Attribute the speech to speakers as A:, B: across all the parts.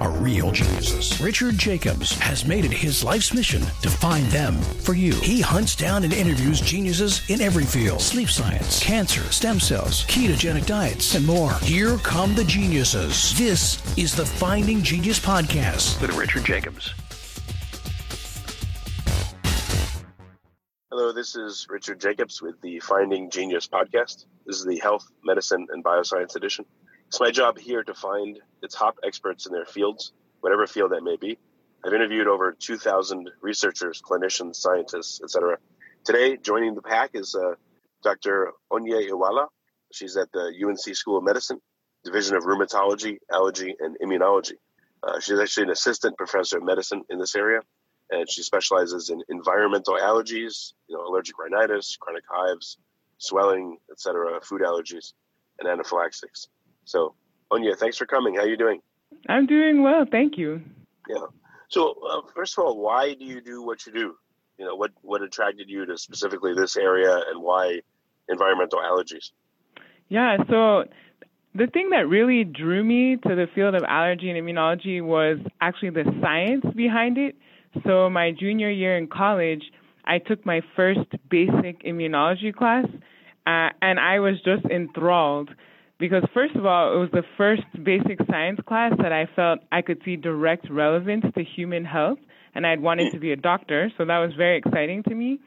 A: are real geniuses. Richard Jacobs has made it his life's mission to find them for you. He hunts down and interviews geniuses in every field sleep science, cancer, stem cells, ketogenic diets, and more. Here come the geniuses. This is the Finding Genius Podcast
B: with Richard Jacobs.
C: Hello, this is Richard Jacobs with the Finding Genius Podcast. This is the Health, Medicine, and Bioscience edition. It's my job here to find the top experts in their fields, whatever field that may be. I've interviewed over 2,000 researchers, clinicians, scientists, etc. Today, joining the pack is uh, Dr. Onye Iweala. She's at the UNC School of Medicine, Division of Rheumatology, Allergy, and Immunology. Uh, she's actually an assistant professor of medicine in this area, and she specializes in environmental allergies, you know, allergic rhinitis, chronic hives, swelling, etc., food allergies, and anaphylaxis. So, Onye, thanks for coming. How are you doing?
D: I'm doing well, thank you.
C: Yeah. So, uh, first of all, why do you do what you do? You know, what what attracted you to specifically this area, and why environmental allergies?
D: Yeah. So, the thing that really drew me to the field of allergy and immunology was actually the science behind it. So, my junior year in college, I took my first basic immunology class, uh, and I was just enthralled because first of all, it was the first basic science class that I felt I could see direct relevance to human health, and I'd wanted to be a doctor, so that was very exciting to me.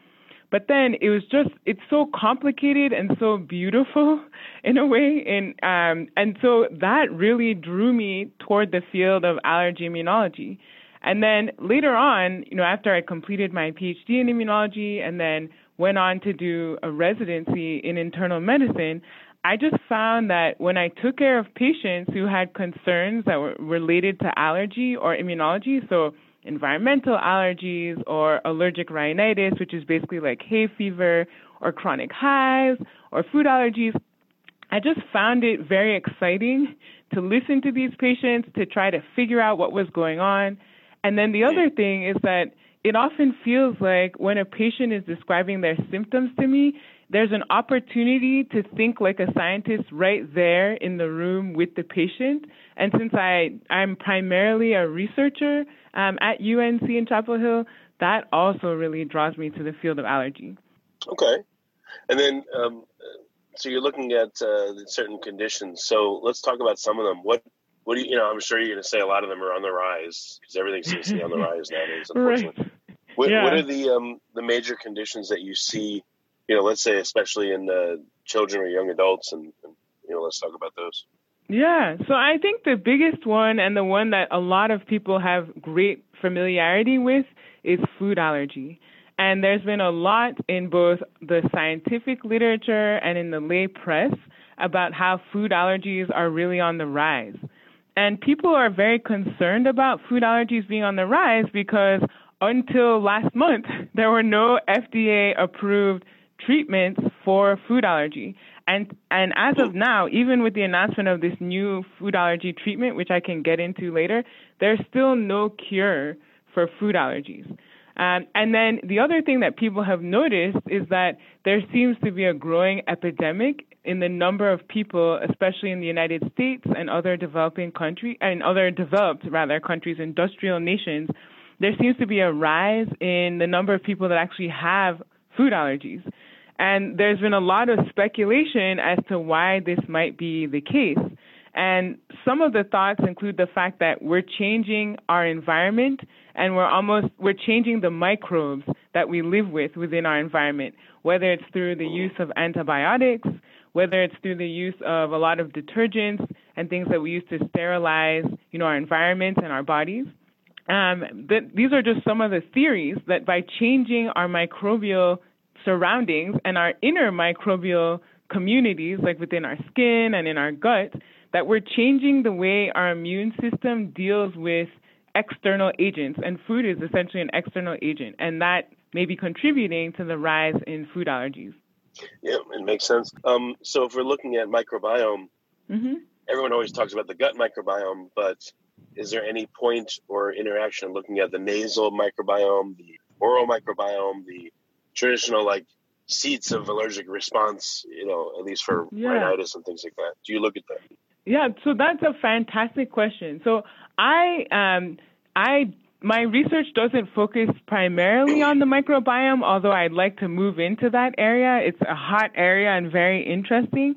D: But then it was just it's so complicated and so beautiful in a way, and um, and so that really drew me toward the field of allergy immunology. And then later on, you know, after I completed my PhD in immunology and then went on to do a residency in internal medicine, I just found that when I took care of patients who had concerns that were related to allergy or immunology, so environmental allergies or allergic rhinitis, which is basically like hay fever or chronic hives or food allergies, I just found it very exciting to listen to these patients to try to figure out what was going on. And then the other thing is that it often feels like when a patient is describing their symptoms to me, there's an opportunity to think like a scientist right there in the room with the patient. And since I, I'm primarily a researcher um, at UNC in Chapel Hill, that also really draws me to the field of allergy.
C: Okay. And then, um, so you're looking at uh, certain conditions. So let's talk about some of them. What, what do you, you know, I'm sure you're going to say a lot of them are on the rise because everything seems to be on the rise nowadays, unfortunately. Right. What, yeah. what are the, um, the major conditions that you see you know, let's say especially in children or young adults, and, and you know, let's talk about those.
D: Yeah, so I think the biggest one and the one that a lot of people have great familiarity with is food allergy. And there's been a lot in both the scientific literature and in the lay press about how food allergies are really on the rise. And people are very concerned about food allergies being on the rise because until last month, there were no FDA approved treatments for food allergy. And and as of now, even with the announcement of this new food allergy treatment, which I can get into later, there's still no cure for food allergies. Um, and then the other thing that people have noticed is that there seems to be a growing epidemic in the number of people, especially in the United States and other developing countries and other developed rather countries, industrial nations. There seems to be a rise in the number of people that actually have food allergies. And there's been a lot of speculation as to why this might be the case. And some of the thoughts include the fact that we're changing our environment and we're almost we're changing the microbes that we live with within our environment, whether it's through the use of antibiotics, whether it's through the use of a lot of detergents and things that we use to sterilize, you know, our environment and our bodies. Um, that these are just some of the theories that by changing our microbial surroundings and our inner microbial communities, like within our skin and in our gut, that we're changing the way our immune system deals with external agents. And food is essentially an external agent, and that may be contributing to the rise in food allergies.
C: Yeah, it makes sense. Um, so if we're looking at microbiome, mm-hmm. everyone always talks about the gut microbiome, but is there any point or interaction looking at the nasal microbiome, the oral microbiome, the traditional like seats of allergic response, you know, at least for yeah. rhinitis and things like that? Do you look at that?
D: Yeah, so that's a fantastic question. So I um I my research doesn't focus primarily on the microbiome, although I'd like to move into that area. It's a hot area and very interesting.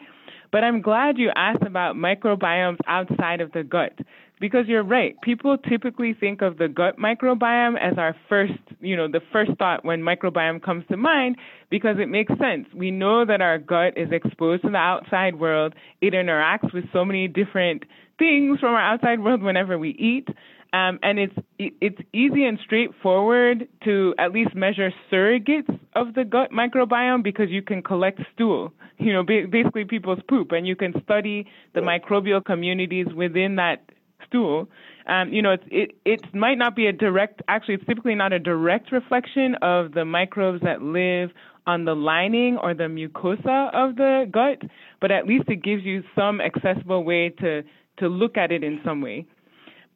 D: But I'm glad you asked about microbiomes outside of the gut because you're right. People typically think of the gut microbiome as our first, you know, the first thought when microbiome comes to mind because it makes sense. We know that our gut is exposed to the outside world. It interacts with so many different things from our outside world whenever we eat. Um, and it's it's easy and straightforward to at least measure surrogates of the gut microbiome because you can collect stool, you know, basically people's poop, and you can study the microbial communities within that stool. Um, you know, it's, it it might not be a direct. Actually, it's typically not a direct reflection of the microbes that live on the lining or the mucosa of the gut, but at least it gives you some accessible way to to look at it in some way.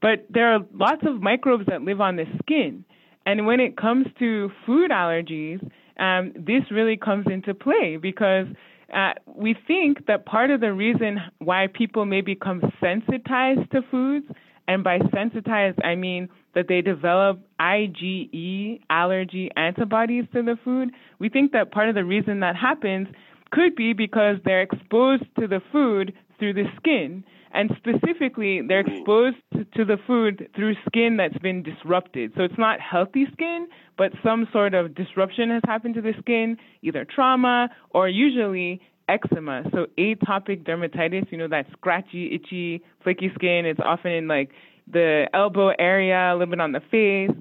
D: But there are lots of microbes that live on the skin. And when it comes to food allergies, um, this really comes into play because uh, we think that part of the reason why people may become sensitized to foods, and by sensitized, I mean that they develop IgE allergy antibodies to the food, we think that part of the reason that happens could be because they're exposed to the food through the skin and specifically they're exposed to the food through skin that's been disrupted. So it's not healthy skin, but some sort of disruption has happened to the skin, either trauma or usually eczema. So atopic dermatitis, you know, that scratchy, itchy, flaky skin. It's often in like the elbow area, a little bit on the face.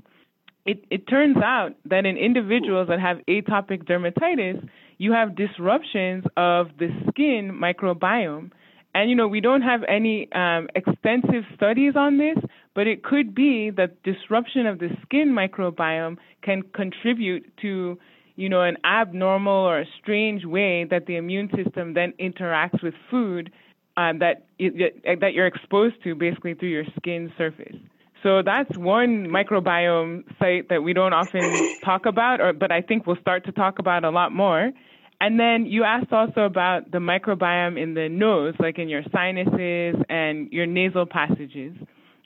D: It, it turns out that in individuals that have atopic dermatitis, you have disruptions of the skin microbiome. And you know, we don't have any um, extensive studies on this, but it could be that disruption of the skin microbiome can contribute to, you know, an abnormal or a strange way that the immune system then interacts with food um, that that you're exposed to basically through your skin surface. So that's one microbiome site that we don't often talk about, or but I think we'll start to talk about a lot more. And then you asked also about the microbiome in the nose, like in your sinuses and your nasal passages.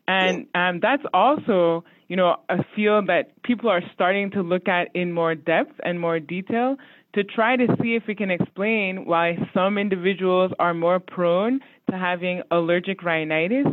D: And um, that's also, you know, a field that people are starting to look at in more depth and more detail to try to see if we can explain why some individuals are more prone to having allergic rhinitis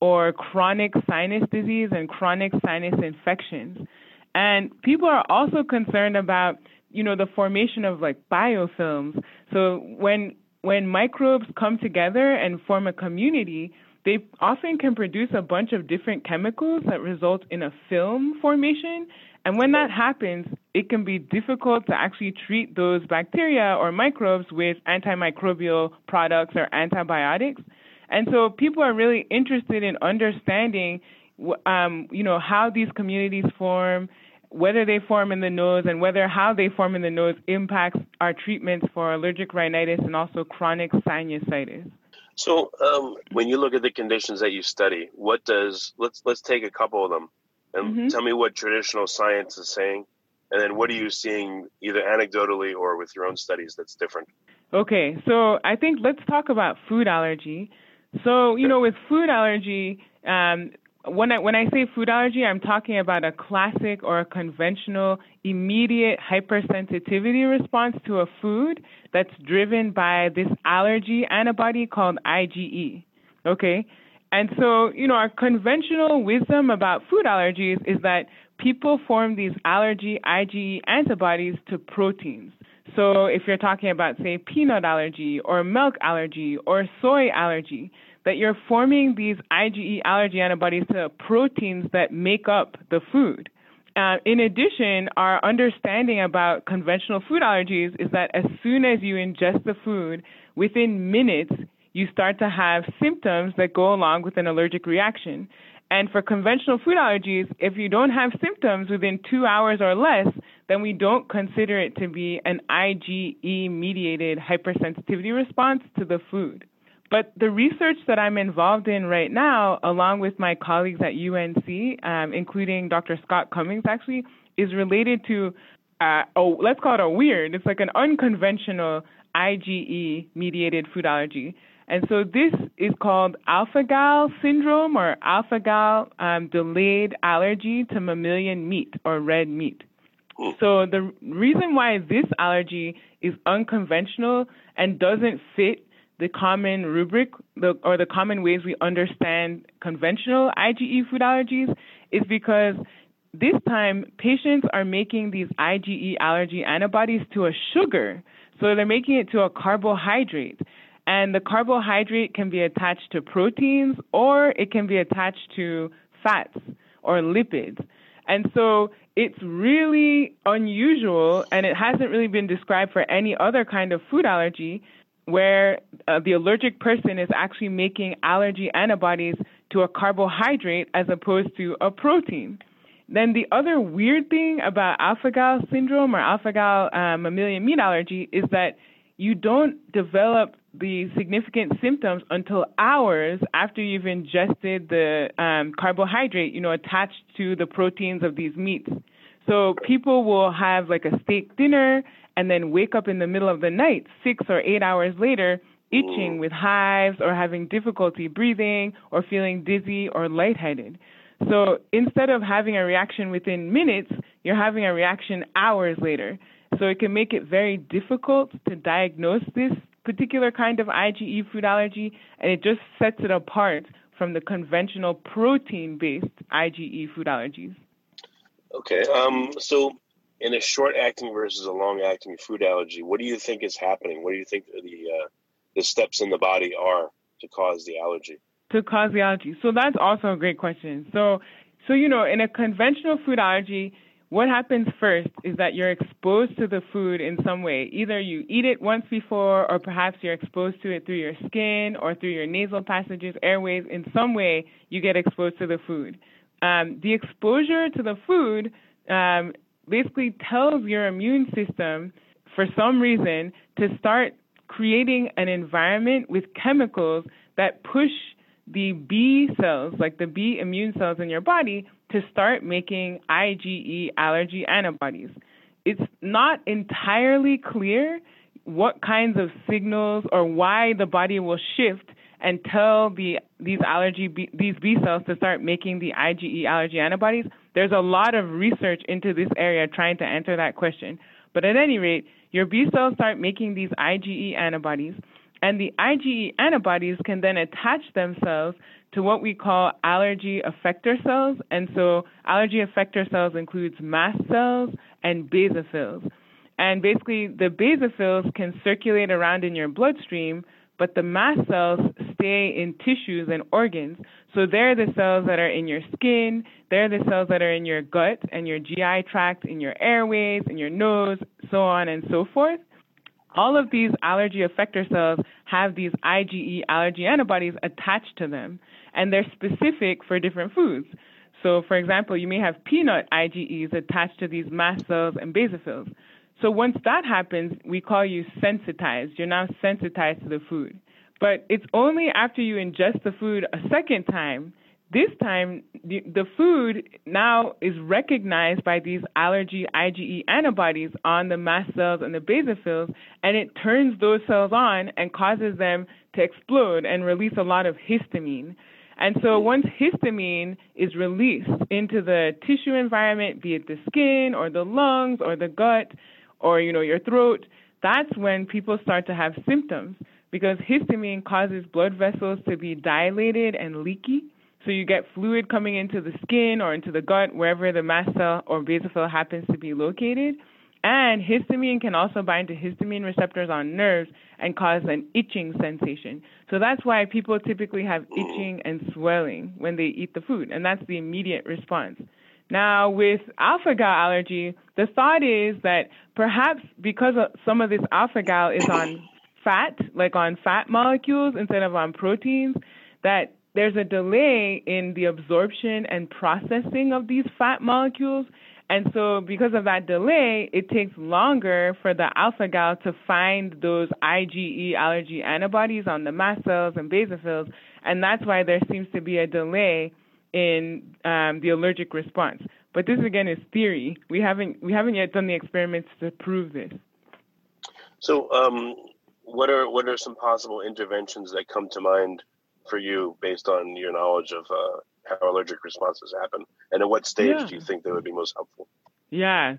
D: or chronic sinus disease and chronic sinus infections. And people are also concerned about you know the formation of like biofilms. So when when microbes come together and form a community, they often can produce a bunch of different chemicals that result in a film formation. And when that happens, it can be difficult to actually treat those bacteria or microbes with antimicrobial products or antibiotics. And so people are really interested in understanding, um, you know, how these communities form whether they form in the nose and whether how they form in the nose impacts our treatments for allergic rhinitis and also chronic sinusitis.
C: So, um, when you look at the conditions that you study, what does let's let's take a couple of them and mm-hmm. tell me what traditional science is saying, and then what are you seeing either anecdotally or with your own studies that's different?
D: Okay, so I think let's talk about food allergy. So, you know, with food allergy, um, when I when I say food allergy, I'm talking about a classic or a conventional immediate hypersensitivity response to a food that's driven by this allergy antibody called IgE. Okay? And so, you know, our conventional wisdom about food allergies is that people form these allergy IgE antibodies to proteins. So if you're talking about, say, peanut allergy or milk allergy or soy allergy, that you're forming these IgE allergy antibodies to proteins that make up the food. Uh, in addition, our understanding about conventional food allergies is that as soon as you ingest the food, within minutes, you start to have symptoms that go along with an allergic reaction. And for conventional food allergies, if you don't have symptoms within two hours or less, then we don't consider it to be an IgE mediated hypersensitivity response to the food. But the research that I'm involved in right now, along with my colleagues at UNC, um, including Dr. Scott Commins, actually, is related to, uh, oh, let's call it a weird, it's like an unconventional IgE mediated food allergy. And so this is called alpha gal syndrome or alpha gal um, delayed allergy to mammalian meat or red meat. So the reason why this allergy is unconventional and doesn't fit the common rubric the, or the common ways we understand conventional IgE food allergies is because this time patients are making these IgE allergy antibodies to a sugar. So they're making it to a carbohydrate. And the carbohydrate can be attached to proteins or it can be attached to fats or lipids. And so it's really unusual and it hasn't really been described for any other kind of food allergy where uh, the allergic person is actually making allergy antibodies to a carbohydrate as opposed to a protein. Then the other weird thing about alpha-gal syndrome or alpha-gal uh, mammalian meat allergy is that you don't develop the significant symptoms until hours after you've ingested the um, carbohydrate, you know, attached to the proteins of these meats. So people will have like a steak dinner and then wake up in the middle of the night, six or eight hours later, itching with hives or having difficulty breathing or feeling dizzy or lightheaded. So instead of having a reaction within minutes, you're having a reaction hours later. So it can make it very difficult to diagnose this particular kind of IgE food allergy, and it just sets it apart from the conventional protein based IgE food allergies.
C: Okay. Um, so, in a short acting versus a long acting food allergy, what do you think is happening? What do you think the, uh, the steps in the body are to cause the allergy?
D: To cause the allergy. So, that's also a great question. So, so you know, in a conventional food allergy, what happens first is that you're exposed to the food in some way. Either you eat it once before, or perhaps you're exposed to it through your skin or through your nasal passages, airways. In some way, you get exposed to the food. Um, the exposure to the food um, basically tells your immune system, for some reason, to start creating an environment with chemicals that push the B cells, like the B immune cells in your body, to start making IgE allergy antibodies. It's not entirely clear what kinds of signals or why the body will shift and tell the these allergy B, these B cells to start making the IgE allergy antibodies. There's a lot of research into this area trying to answer that question. But at any rate, your B cells start making these IgE antibodies, and the IgE antibodies can then attach themselves to what we call allergy effector cells. And so allergy effector cells includes mast cells and basophils. And basically the basophils can circulate around in your bloodstream, but the mast cells stay in tissues and organs. So they're the cells that are in your skin, they're the cells that are in your gut and your GI tract, in your airways, in your nose, so on and so forth. All of these allergy effector cells have these IgE allergy antibodies attached to them and they're specific for different foods. So, for example, you may have peanut IgEs attached to these mast cells and basophils. So once that happens, we call you sensitized. You're now sensitized to the food. But it's only after you ingest the food a second time. This time, the, the food now is recognized by these allergy IgE antibodies on the mast cells and the basophils, and it turns those cells on and causes them to explode and release a lot of histamine. And so once histamine is released into the tissue environment, be it the skin or the lungs or the gut or you know your throat, that's when people start to have symptoms because histamine causes blood vessels to be dilated and leaky. So you get fluid coming into the skin or into the gut wherever the mast cell or basophil happens to be located. And histamine can also bind to histamine receptors on nerves and cause an itching sensation. So that's why people typically have itching and swelling when they eat the food, and that's the immediate response. Now, with alpha gal allergy, the thought is that perhaps because some of this alpha gal is on fat, like on fat molecules instead of on proteins, that there's a delay in the absorption and processing of these fat molecules, And so, because of that delay, it takes longer for the alpha gal to find those IgE allergy antibodies on the mast cells and basophils, and that's why there seems to be a delay in um, the allergic response. But this again is theory. We haven't we haven't yet done the experiments to prove this.
C: So, um, what are what are some possible interventions that come to mind for you based on your knowledge of uh, how allergic responses happen, and at what stage yeah. do you think they would be most helpful?
D: Yeah.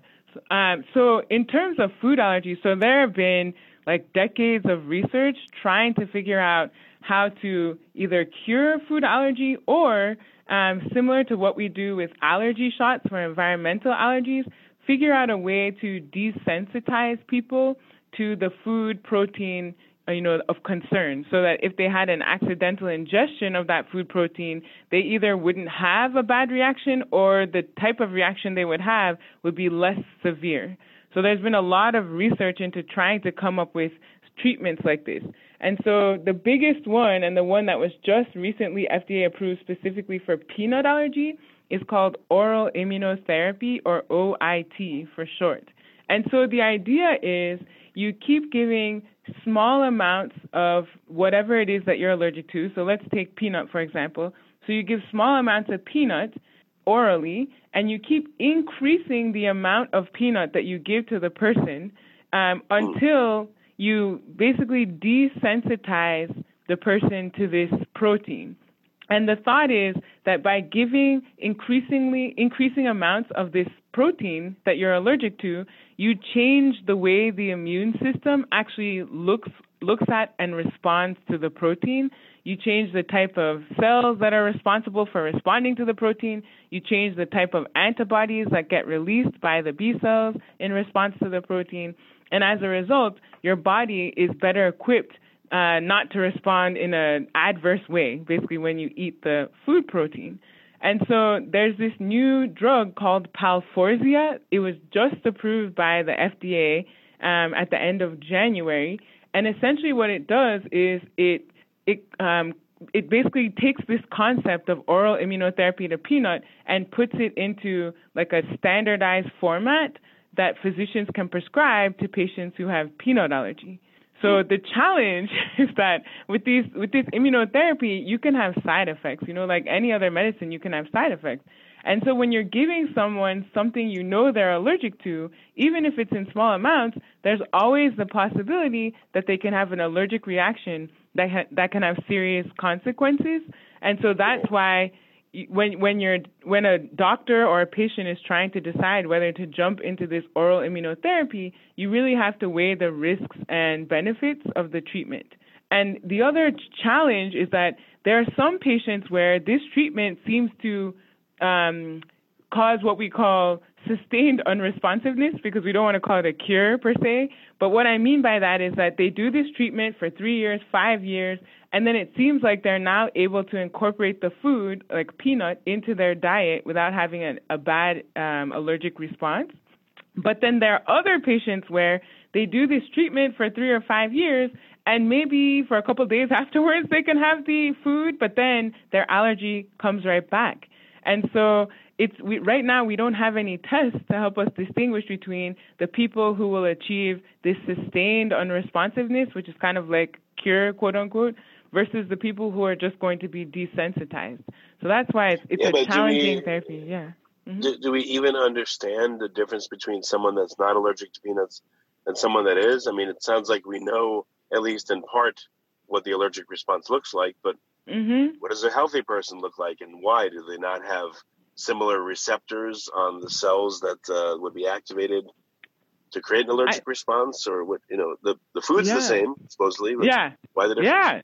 D: Um, so in terms of food allergies, so there have been like decades of research trying to figure out how to either cure food allergy or um, similar to what we do with allergy shots for environmental allergies, figure out a way to desensitize people to the food protein uh, you know, of concern so that if they had an accidental ingestion of that food protein, they either wouldn't have a bad reaction or the type of reaction they would have would be less severe. So there's been a lot of research into trying to come up with treatments like this. And so the biggest one and the one that was just recently FDA approved specifically for peanut allergy is called oral immunotherapy or OIT for short. And so the idea is you keep giving small amounts of whatever it is that you're allergic to. So let's take peanut, for example. So you give small amounts of peanut orally, and you keep increasing the amount of peanut that you give to the person um, until you basically desensitize the person to this protein. And the thought is that by giving increasingly increasing amounts of this protein that you're allergic to, you change the way the immune system actually looks looks at and responds to the protein. You change the type of cells that are responsible for responding to the protein. You change the type of antibodies that get released by the B cells in response to the protein. And as a result, your body is better equipped uh, not to respond in an adverse way, basically, when you eat the food protein. And so there's this new drug called Palforzia. It was just approved by the FDA um, at the end of January. And essentially, what it does is it it um, it basically takes this concept of oral immunotherapy to peanut and puts it into like a standardized format that physicians can prescribe to patients who have peanut allergy. So the challenge is that with these with this immunotherapy, you can have side effects. You know, like any other medicine, you can have side effects. And so when you're giving someone something you know they're allergic to, even if it's in small amounts, there's always the possibility that they can have an allergic reaction that ha- that can have serious consequences. And so that's why when when you're when a doctor or a patient is trying to decide whether to jump into this oral immunotherapy, you really have to weigh the risks and benefits of the treatment. And the other challenge is that there are some patients where this treatment seems to um, cause what we call sustained unresponsiveness because we don't want to call it a cure per se. But what I mean by that is that they do this treatment for three years, five years, and then it seems like they're now able to incorporate the food, like peanut, into their diet without having a, a bad um, allergic response. But then there are other patients where they do this treatment for three or five years, and maybe for a couple of days afterwards they can have the food, but then their allergy comes right back. And so it's we, right now we don't have any tests to help us distinguish between the people who will achieve this sustained unresponsiveness, which is kind of like cure, quote unquote, versus the people who are just going to be desensitized. So that's why it's, it's yeah, a challenging we, therapy. Yeah.
C: Mm-hmm. Do, do we even understand the difference between someone that's not allergic to peanuts and someone that is? I mean, it sounds like we know, at least in part, what the allergic response looks like, but mm-hmm. what does a healthy person look like and why? Do they not have similar receptors on the cells that uh, would be activated to create an allergic I, response or what you know the the food's yeah. the same supposedly
D: yeah
C: why the difference
D: yeah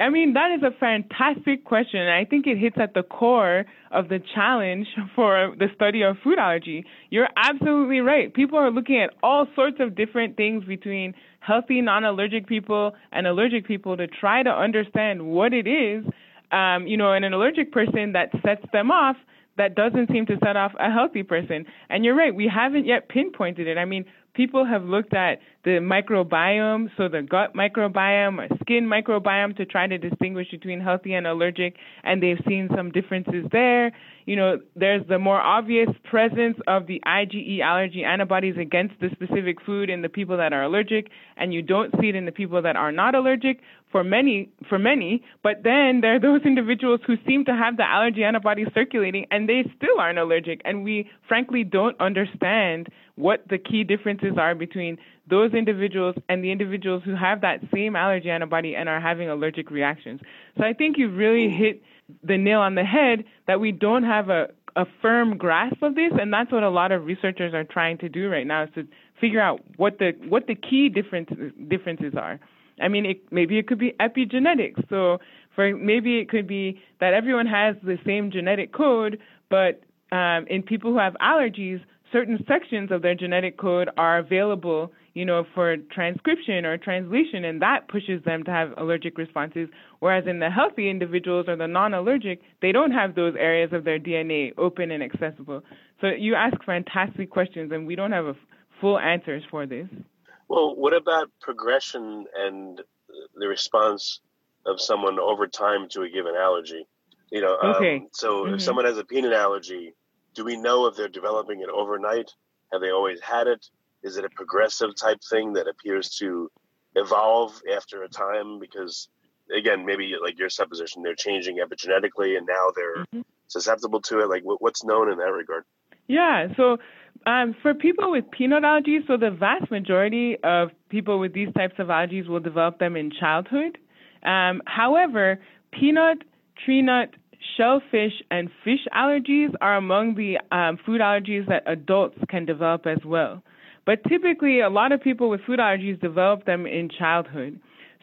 D: I mean, that is a fantastic question. I think it hits at the core of the challenge for the study of food allergy. You're absolutely right. People are looking at all sorts of different things between healthy, non allergic people and allergic people to try to understand what it is, um, you know, in an allergic person that sets them off that doesn't seem to set off a healthy person. And you're right, we haven't yet pinpointed it. I mean, people have looked at the microbiome, so the gut microbiome or skin microbiome to try to distinguish between healthy and allergic, and they've seen some differences there. You know, there's the more obvious presence of the IgE allergy antibodies against the specific food in the people that are allergic, and you don't see it in the people that are not allergic for many for many but then there are those individuals who seem to have the allergy antibodies circulating and they still aren't allergic and we frankly don't understand what the key differences are between those individuals and the individuals who have that same allergy antibody and are having allergic reactions. So i think you've really hit the nail on the head that we don't have a a firm grasp of this and that's what a lot of researchers are trying to do right now is to figure out what the what the key differences differences are. I mean, it, maybe it could be epigenetics. So for maybe it could be that everyone has the same genetic code, but um, in people who have allergies, certain sections of their genetic code are available, you know, for transcription or translation, and that pushes them to have allergic responses. Whereas in the healthy individuals or the non-allergic, they don't have those areas of their DNA open and accessible. So you ask fantastic questions, and we don't have a full answers for this.
C: Well, what about progression and the response of someone over time to a given allergy? You know, um,
D: okay. Um,
C: so
D: mm-hmm.
C: if someone has a peanut allergy, do we know if they're developing it overnight? Have they always had it? Is it a progressive type thing that appears to evolve after a time? Because again, maybe like your supposition, they're changing epigenetically and now they're mm-hmm. susceptible to it. Like, what's known in that regard?
D: Yeah. So um, for people with peanut allergies, so the vast majority of people with these types of allergies will develop them in childhood. Um, however, peanut, tree nut, shellfish, and fish allergies are among the um, food allergies that adults can develop as well. But typically, a lot of people with food allergies develop them in childhood.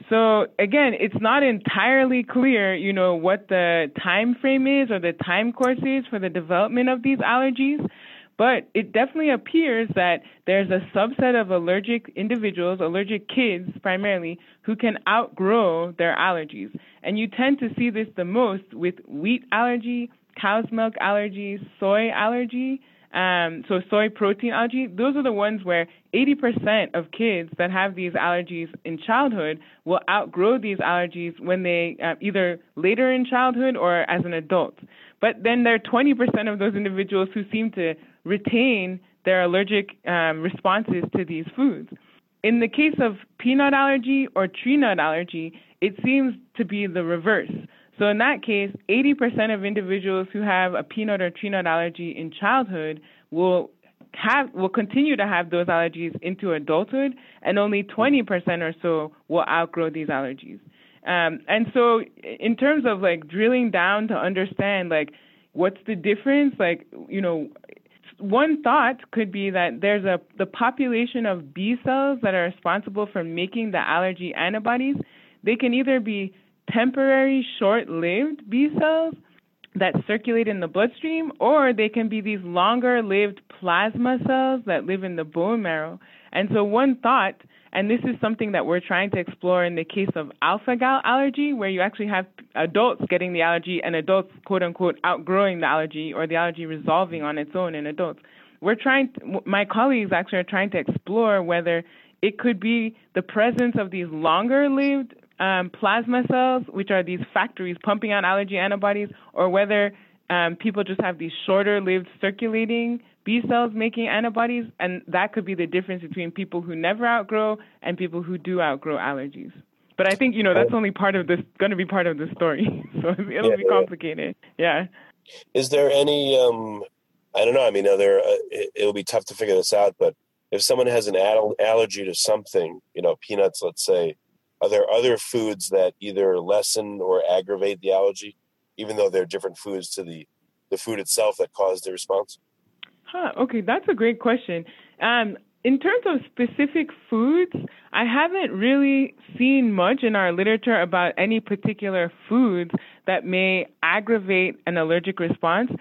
D: So again, it's not entirely clear, you know, what the time frame is or the time course is for the development of these allergies. But it definitely appears that there's a subset of allergic individuals, allergic kids primarily, who can outgrow their allergies. And you tend to see this the most with wheat allergy, cow's milk allergy, soy allergy, um, so soy protein allergy. Those are the ones where 80% of kids that have these allergies in childhood will outgrow these allergies when they uh, either later in childhood or as an adult. But then there are 20% of those individuals who seem to retain their allergic um, responses to these foods. In the case of peanut allergy or tree nut allergy, it seems to be the reverse. So in that case, 80% of individuals who have a peanut or tree nut allergy in childhood will have will continue to have those allergies into adulthood, and only 20% or so will outgrow these allergies. Um, and so, in terms of like drilling down to understand like what's the difference, like you know, one thought could be that there's a the population of B cells that are responsible for making the allergy antibodies. They can either be temporary, short-lived B cells that circulate in the bloodstream, or they can be these longer-lived plasma cells that live in the bone marrow. And so, one thought and this is something that we're trying to explore in the case of alpha gal allergy, where you actually have adults getting the allergy and adults, quote unquote, outgrowing the allergy or the allergy resolving on its own in adults. We're trying, to, my colleagues actually are trying to explore whether it could be the presence of these longer lived um, plasma cells, which are these factories pumping out allergy antibodies, or whether um, people just have these shorter lived circulating B cells making antibodies, and that could be the difference between people who never outgrow and people who do outgrow allergies. But I think you know that's only part of this, going to be part of the story, so it'll yeah, be complicated. Yeah.
C: Is there any? Um, I don't know. I mean, are there? Uh, it, it'll be tough to figure this out, but if someone has an allergy to something, you know, peanuts, let's say, are there other foods that either lessen or aggravate the allergy, even though they're different foods to the the food itself that caused the response?
D: Huh, okay, that's a great question. Um, in terms of specific foods, I haven't really seen much in our literature about any particular foods that may aggravate an allergic response.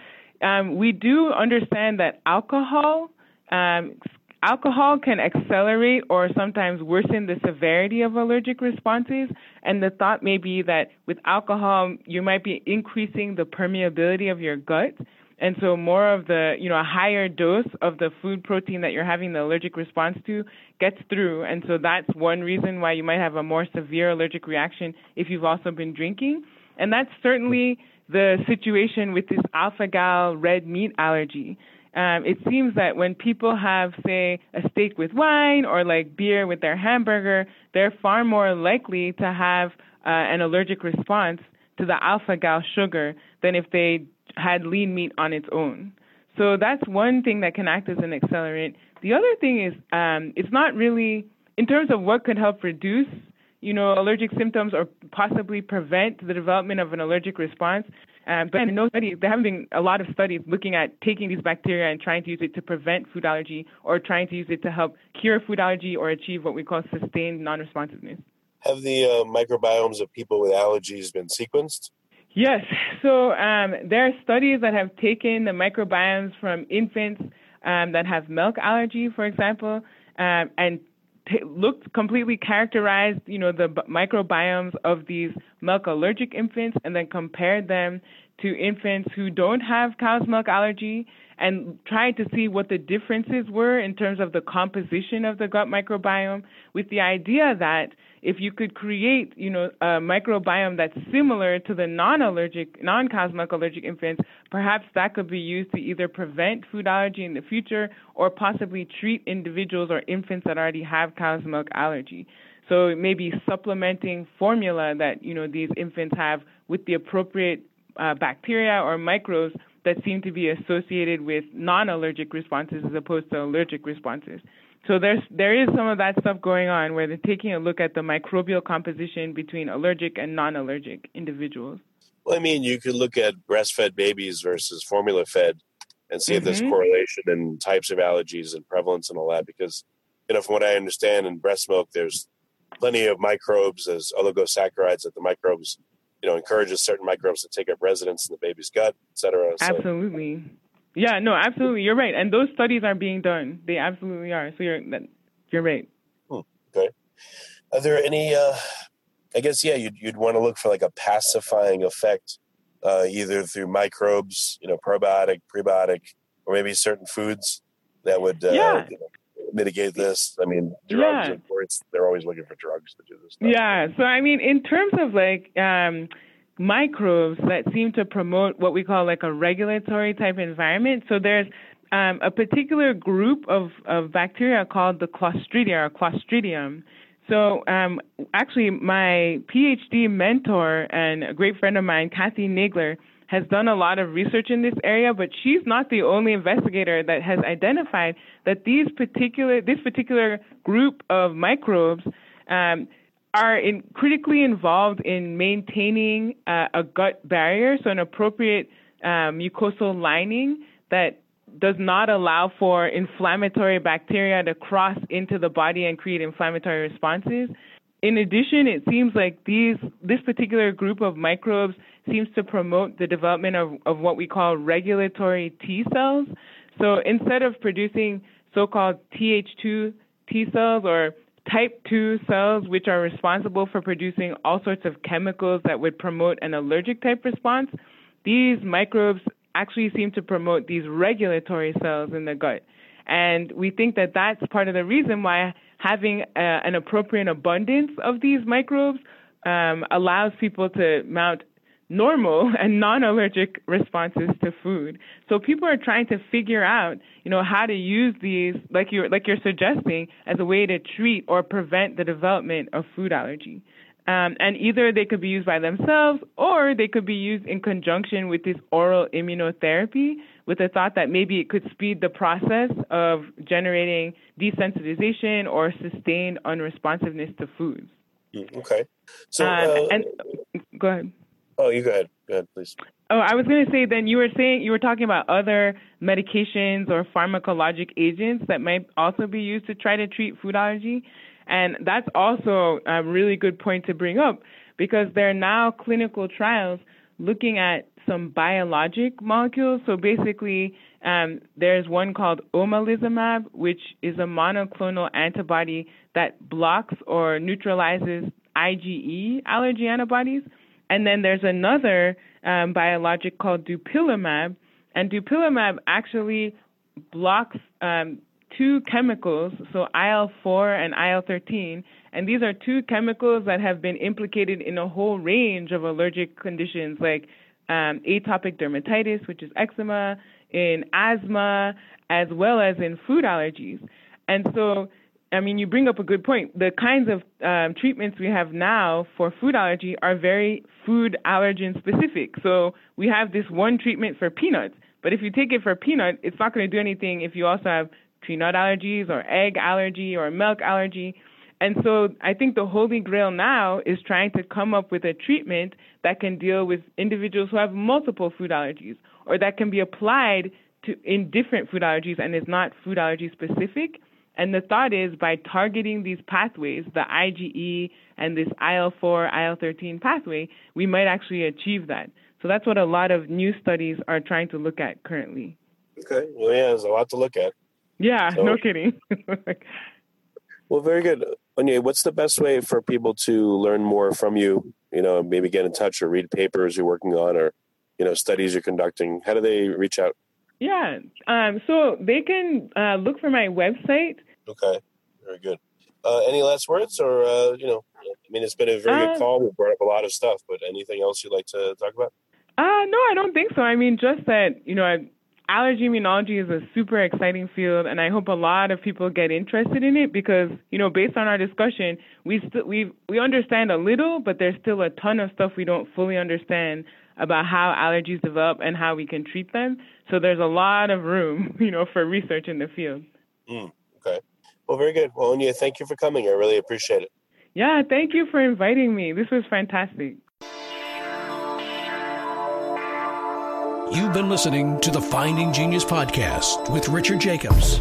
D: Um, we do understand that alcohol, um, alcohol can accelerate or sometimes worsen the severity of allergic responses. And the thought may be that with alcohol, you might be increasing the permeability of your gut And so more of the, you know, a higher dose of the food protein that you're having the allergic response to gets through. And so that's one reason why you might have a more severe allergic reaction if you've also been drinking. And that's certainly the situation with this alpha gal red meat allergy. Um, it seems that when people have, say, a steak with wine or like beer with their hamburger, they're far more likely to have uh, an allergic response to the alpha gal sugar than if they had lean meat on its own. So that's one thing that can act as an accelerant. The other thing is um, it's not really in terms of what could help reduce, you know, allergic symptoms or possibly prevent the development of an allergic response. Um, but no study, there haven't been a lot of studies looking at taking these bacteria and trying to use it to prevent food allergy or trying to use it to help cure food allergy or achieve what we call sustained non-responsiveness.
E: Have the uh, microbiomes of people with allergies been sequenced?
D: Yes. So um, there are studies that have taken the microbiomes from infants um, that have milk allergy, for example, um, and t- looked completely characterized, you know, the b- microbiomes of these milk allergic infants, and then compared them to infants who don't have cow's milk allergy, and tried to see what the differences were in terms of the composition of the gut microbiome, with the idea that if you could create, you know, a microbiome that's similar to the non-allergic, non-cow's milk allergic infants, perhaps that could be used to either prevent food allergy in the future or possibly treat individuals or infants that already have cow's milk allergy. So maybe supplementing formula that you know these infants have with the appropriate uh, bacteria or microbes that seem to be associated with non-allergic responses as opposed to allergic responses. So there's there is some of that stuff going on where they're taking a look at the microbial composition between allergic and non-allergic individuals.
E: Well, I mean, you could look at breastfed babies versus formula fed and see mm-hmm. if there's mm-hmm. correlation in types of allergies and prevalence and all that. Because, you know, from what I understand in breast milk, there's plenty of microbes as oligosaccharides that the microbes, you know, encourages certain microbes to take up residence in the baby's gut, et cetera.
D: So, Absolutely. Yeah, no, absolutely. You're right. And those studies are being done. They absolutely are. So you're you're right.
E: Hmm, okay. Are there any uh I guess yeah, you'd you'd want to look for like a pacifying effect uh either through microbes, you know, probiotic, prebiotic, or maybe certain foods that would uh,
D: yeah.
E: Mitigate this. I mean, drugs,
D: yeah.
E: of course, they're always looking for drugs to do this
D: stuff. Yeah. So I mean, in terms of like um microbes that seem to promote what we call like a regulatory type environment. So there's um, a particular group of, of bacteria called the Clostridia or Clostridium. So um, actually, my PhD mentor and a great friend of mine, Kathy Nagler, has done a lot of research in this area, but she's not the only investigator that has identified that these particular this particular group of microbes um, are in, critically involved in maintaining uh, a gut barrier, so an appropriate um, mucosal lining that does not allow for inflammatory bacteria to cross into the body and create inflammatory responses. In addition, it seems like these this particular group of microbes seems to promote the development of, of what we call regulatory T cells. So instead of producing so-called Th2 T cells or type 2 cells, which are responsible for producing all sorts of chemicals that would promote an allergic type response, these microbes actually seem to promote these regulatory cells in the gut. And we think that that's part of the reason why having a, an appropriate abundance of these microbes um, allows people to mount normal and non-allergic responses to food. So people are trying to figure out, you know, how to use these, like you're like you're suggesting, as a way to treat or prevent the development of food allergy. Um, and either they could be used by themselves or they could be used in conjunction with this oral immunotherapy with the thought that maybe it could speed the process of generating desensitization or sustained unresponsiveness to foods.
E: Mm, okay. So,
D: um, uh, and go ahead.
E: Oh, you go ahead. Go ahead, please.
D: Oh, I was going to say then you were saying you were talking about other medications or pharmacologic agents that might also be used to try to treat food allergy. And that's also a really good point to bring up because there are now clinical trials looking at some biologic molecules. So basically, um, there's one called omalizumab, which is a monoclonal antibody that blocks or neutralizes IgE allergy antibodies. And then there's another um, biologic called dupilumab, And dupilumab actually blocks um, two chemicals, so IL 4 and IL 13. And these are two chemicals that have been implicated in a whole range of allergic conditions like um, atopic dermatitis, which is eczema, in asthma, as well as in food allergies. And so, I mean, you bring up a good point. The kinds of um, treatments we have now for food allergy are very food allergen specific. So we have this one treatment for peanuts, but if you take it for peanut, it's not going to do anything if you also have tree nut allergies or egg allergy or milk allergy. And so I think the holy grail now is trying to come up with a treatment that can deal with individuals who have multiple food allergies or that can be applied to in different food allergies and is not food allergy specific. And the thought is by targeting these pathways, the IgE and this IL4, IL13 pathway, we might actually achieve that. So that's what a lot of new studies are trying to look at currently.
E: Okay. Well, yeah, there's a lot to look at.
D: Yeah, so, no kidding.
E: well, very good. Onye, what's the best way for people to learn more from you? You know, maybe get in touch or read papers you're working on or, you know, studies you're conducting. How do they reach out?
D: Yeah. Um, so they can uh, look for my website.
E: Okay. Very good. Uh, any last words or, uh, you know, I mean, it's been a very good uh, call. We brought up a lot of stuff, but anything else you'd like to talk about?
D: Uh, no, I don't think so. I mean, just that, you know, I, allergy immunology is a super exciting field, and I hope a lot of people get interested in it because, you know, based on our discussion, we still we we understand a little, but there's still a ton of stuff we don't fully understand about how allergies develop and how we can treat them. So there's a lot of room, you know, for research in the field.
E: Mm, okay. Well, very good. Well, Onye, thank you for coming. I really appreciate it.
D: Yeah, thank you for inviting me. This was fantastic.
A: You've been listening to the Finding Genius podcast with Richard Jacobs.